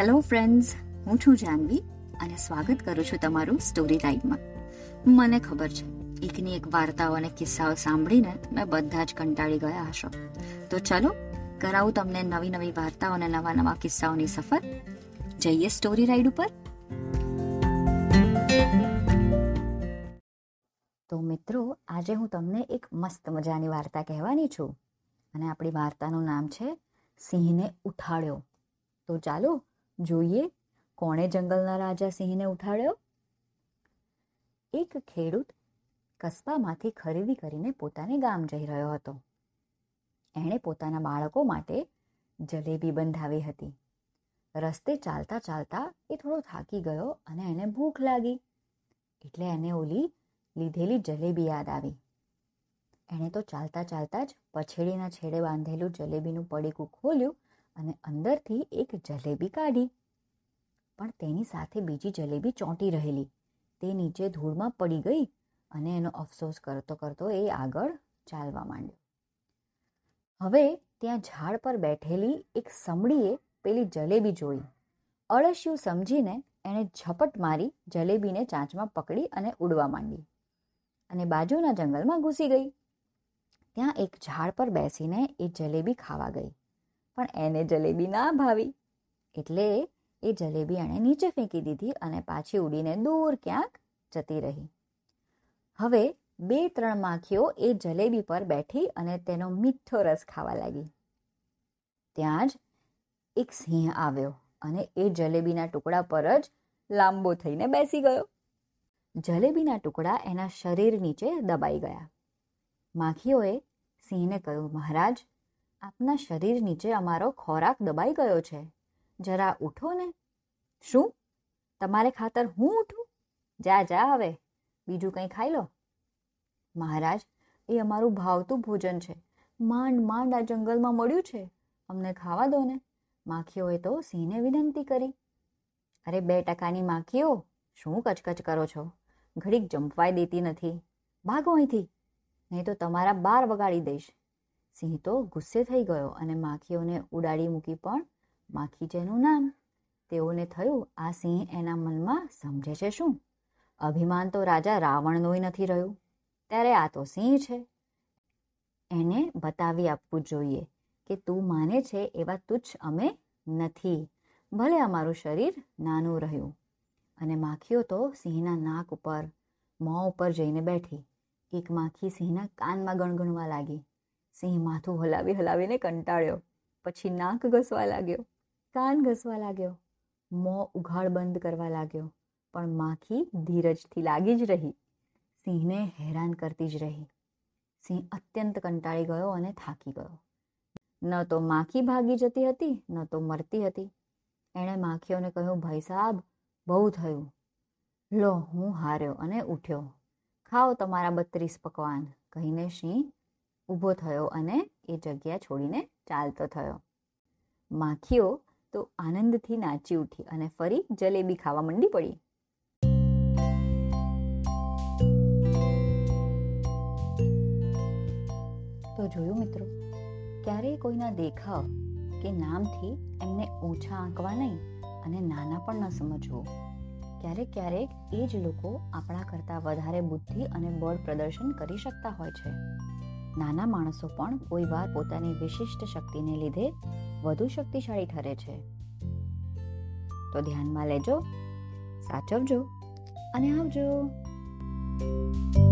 Hello friends હું છું જાનવી અને સ્વાગત કરું છું તમારું સ્ટોરી ટાઈમમાં મને ખબર છે એકની એક વાર્તાઓ અને કિસ્સાઓ સાંભળીને તમે બધા જ કંટાળી ગયા હશો. તો ચલો, કરાવું તમને નવી નવી વાર્તાઓ અને નવા નવા કિસ્સાઓની સફર. જઈએ સ્ટોરી રાઈડ ઉપર. તો મિત્રો, આજે હું તમને એક મસ્ત મજાની વાર્તા કહેવાની છું. અને આપણી વાર્તાનું નામ છે, સિંહને ઉઠાડ્યો. તો ચાલો જોઈએ, કોણે જંગલના રાજા સિંહને ઉઠાડ્યો? એક ખેડૂત કસ્બામાંથી ખરીદી કરીને પોતાને ગામ જઈ રહ્યો હતો. એણે પોતાના બાળકો માટે જલેબી બંધાવી હતી. રસ્તે ચાલતા ચાલતા એ થોડો થાકી ગયો અને એને ભૂખ લાગી. એટલે એને ઓલી લીધેલી જલેબી યાદ આવી. એણે તો ચાલતા ચાલતા જ પછેડીના છેડે બાંધેલું જલેબીનું પડીકું ખોલ્યું અને અંદરથી એક જલેબી કાઢી. પણ તેની સાથે બીજી જલેબી ચોંટી રહેલી. તે નીચે ધૂળમાં પડી ગઈ અને એનો અફસોસ કરતો કરતો એ આગળ ચાલવા માંડ્યો. હવે ત્યાં ઝાડ પર બેઠેલી એક સમડીએ પેલી જલેબી જોઈ. અળસિયું સમજીને એણે ઝપટ મારી જલેબીને ચાંચમાં પકડી અને ઉડવા માંડી અને બાજુના જંગલમાં ઘૂસી ગઈ. ત્યાં એક ઝાડ પર બેસીને એ જલેબી ખાવા ગઈ. પણ એને જલેબી ના ભાવી. એટલે એ જલેબી એણે નીચે ફેંકી દીધી અને પાછી ઉડીને દૂર ક્યાંક જતી રહી. હવે બે ત્રણ માખીઓ એ જલેબી પર બેઠી અને તેનો મીઠો રસ ખાવા લાગી. ત્યાં જ એક સિંહ આવ્યો અને એ જલેબીના ટુકડા પર જ લાંબો થઈને બેસી ગયો. જલેબીના ટુકડા એના શરીર નીચે દબાઈ ગયા. માખીઓએ સિંહને કહ્યું, મહારાજ આપના શરીર નીચે અમારો ખોરાક દબાઈ ગયો છે. જરા ઉઠો ને. શું? તમારે ખાતર હું ઉઠું? જા જા હવે. બીજું કંઈ ખાઈ લો. મહારાજ, એ અમારું ભાવતું ભોજન છે. માંડ માંડ આ જંગલમાં મળ્યું છે. અમને ખાવા દો ને. માખીઓએ તો સિંહને વિનંતી કરી. અરે બે ટકાની માખીઓ? શું કચકચ કરો છો? ઘડીક જંપવાઈ દેતી નથી. ભાગો અહીંથી. નહીં તો તમારા બાર વગાડી દઈશ. સિંહ તો ગુસ્સે થઈ ગયો અને માખીઓને ઉડાડી મૂકી પણ માખી જેનું નામ. તેઓને થયું, આ સિંહ એના મનમાં સમજે છે શું? અભિમાન તો રાજા રાવણનોય નથી રહ્યું. ત્યારે આ તો સિંહ છે. એને બતાવી આપવું જોઈએ કે તું માને છે એવા તુચ્છ અમે નથી. ભલે અમારું શરીર નાનું રહ્યું. અને માખીઓ તો સિંહના નાક ઉપર, મોં ઉપર જઈને બેઠી. એક માખી સિંહના કાનમાં ગણગણવા લાગી. સિંહ માથું હલાવી હલાવીને કંટાળ્યો. પછી નાક ઘસવા લાગ્યો. કાન ઘસવા લાગ્યો. મોં ઉઘાડ બંધ કરવા લાગ્યો. પણ માખી ધીરજથી લાગી જ રહી. સિંહને હેરાન કરતી જ રહી. સિંહ અત્યંત કંટાળી ગયો અને થાકી ગયો. ન તો માખી ભાગી જતી હતી, ન તો મરતી હતી. એણે માખીઓને કહ્યું, ભાઈ સાહેબ બહુ થયું. લો, હું હાર્યો અને ઉઠ્યો. ખાઓ તમારા બત્રીસ પકવાન. કહીને સિંહ ઊભો થયો અને એ જગ્યા છોડીને ચાલતો થયો. માખીઓ તો આનંદથી નાચી ઉઠી અને ફરી જલેબી ખાવા મંડી પડી. તો જોયું મિત્રો, ક્યારેય કોઈના દેખાવ કે નામથી એમને ઓછા આંકવા નહીં અને નાના પણ ન સમજવું. ક્યારેક ક્યારેક એ જ લોકો આપણા કરતાં વધારે બુદ્ધિ અને બળ પ્રદર્શન કરી શકતા હોય છે. નાના માણસો પણ કોઈ વાર પોતાની વિશિષ્ટ શક્તિને લીધે વધુ શક્તિશાળી ઠરે છે. તો ધ્યાનમાં લેજો, સાચવજો અને આવજો. thank you